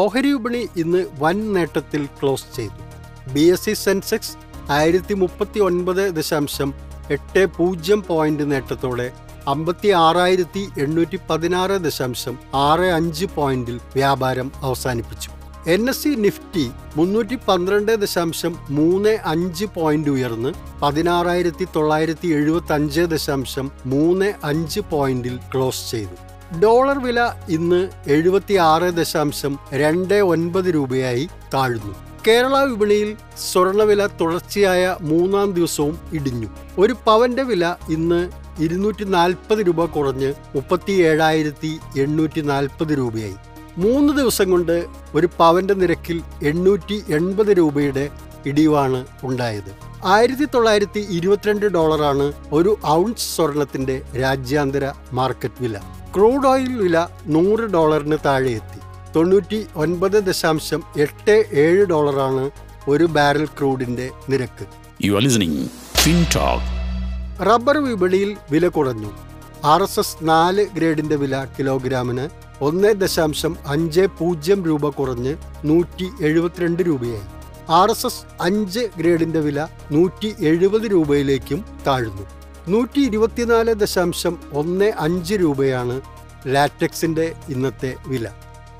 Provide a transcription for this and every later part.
ഓഹരി വിപണി ഇന്ന് വൻ നേട്ടത്തിൽ ക്ലോസ് ചെയ്തു. ബി എസ് സി സെൻസെക്സ് ആയിരത്തി മുപ്പത്തി ഒൻപത് ദശാംശം എട്ട് പൂജ്യം പോയിന്റ് നേട്ടത്തോടെ അമ്പത്തി ആറായിരത്തി എണ്ണൂറ്റി പതിനാറ് ദശാംശം ആറ് അഞ്ച് പോയിന്റിൽ വ്യാപാരം അവസാനിപ്പിച്ചു. എൻ എസ് സി നിഫ്റ്റി മുന്നൂറ്റി പന്ത്രണ്ട് ദശാംശം മൂന്ന് അഞ്ച് പോയിന്റ് ഉയർന്ന് പതിനാറായിരത്തി തൊള്ളായിരത്തി എഴുപത്തി അഞ്ച് ദശാംശം മൂന്ന് അഞ്ച് പോയിന്റിൽ ക്ലോസ് ചെയ്തു. ഡോളർ വില ഇന്ന് എഴുപത്തി ആറ് ദശാംശം രണ്ട് ഒൻപത് രൂപയായി താഴ്ന്നു. കേരള വിപണിയിൽ സ്വർണവില തുടർച്ചയായ മൂന്നാം ദിവസവും ഇടിഞ്ഞു. ഒരു പവന്റെ വില ഇന്ന് ഇരുന്നൂറ്റി നാൽപ്പത് രൂപ കുറഞ്ഞ് മുപ്പത്തി ഏഴായിരത്തി എണ്ണൂറ്റി നാൽപ്പത് രൂപയായി. മൂന്ന് ദിവസം കൊണ്ട് ഒരു പവന്റെ നിരക്കിൽ എണ്ണൂറ്റി എൺപത് രൂപയുടെ ഇടിവാണ് ഉണ്ടായത്. ആയിരത്തി തൊള്ളായിരത്തി ഇരുപത്തിരണ്ട് ഡോളറാണ് ഒരു ഔൺസ് സ്വർണത്തിന്റെ രാജ്യാന്തര മാർക്കറ്റ് വില. ക്രൂഡ് ഓയിൽ വില നൂറ് ഡോളറിന് താഴെ എത്തി തൊണ്ണൂറ്റി ഒൻപത് ദശാംശം എട്ട് ഏഴ് ഡോളറാണ് ഒരു ബാരൽ ക്രൂഡിന്റെ നിരക്ക്. റബ്ബർ വിപണിയിൽ വില കുറഞ്ഞു. ആർ എസ് എസ് നാല് ഗ്രേഡിന്റെ വില കിലോഗ്രാമിന് ഒന്ന് ദശാംശം അഞ്ച് പൂജ്യം രൂപ കുറഞ്ഞ് നൂറ്റി എഴുപത്തിരണ്ട് രൂപയായി. ആർ എസ് എസ് അഞ്ച് ഗ്രേഡിന്റെ വില നൂറ്റി എഴുപത് രൂപയിലേക്കും താഴ്ന്നു. നൂറ്റി ഇരുപത്തിനാല് ദശാംശം ഒന്ന് അഞ്ച് രൂപയാണ് ലാറ്റക്സിന്റെ ഇന്നത്തെ വില.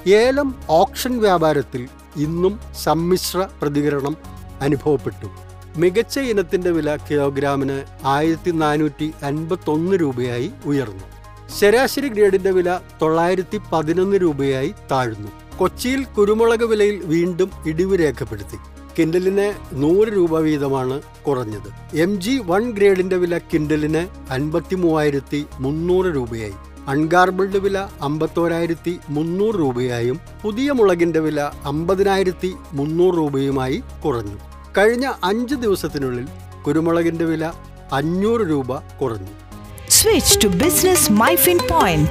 ഏലം ഓപ്ഷൻ വ്യാപാരത്തിൽ ഇന്നും സമ്മിശ്ര പ്രതികരണം അനുഭവപ്പെട്ടു. മികച്ച ഇനത്തിന്റെ വില കിലോഗ്രാമിന് ആയിരത്തി നാനൂറ്റി അൻപത്തൊന്ന് രൂപയായി ഉയർന്നു. ശരാശരി ഗ്രേഡിന്റെ വില തൊള്ളായിരത്തി പതിനൊന്ന് രൂപയായി താഴ്ന്നു. കൊച്ചിയിൽ കുരുമുളക് വിലയിൽ വീണ്ടും ഇടിവ് രേഖപ്പെടുത്തി. കിൻഡലിന് നൂറ് രൂപ വീതമാണ് കുറഞ്ഞത്. എം ജി വൺ ഗ്രേഡിന്റെ വില കിൻഡലിന് അൻപത്തി മൂവായിരത്തി മുന്നൂറ് രൂപയായി. അൺഗാർബിൾഡ് വില അമ്പത്തോരായിരത്തി മുന്നൂറ് രൂപയായും പുതിയ മുളകിന്റെ വില അമ്പതിനായിരത്തി മുന്നൂറ് രൂപയുമായി കുറഞ്ഞു. കഴിഞ്ഞ അഞ്ച് ദിവസത്തിനുള്ളിൽ കുരുമുളകിന്റെ വില അഞ്ഞൂറ് രൂപ കുറഞ്ഞു. Switch to business MyFin point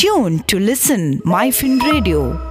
tune to listen MyFin radio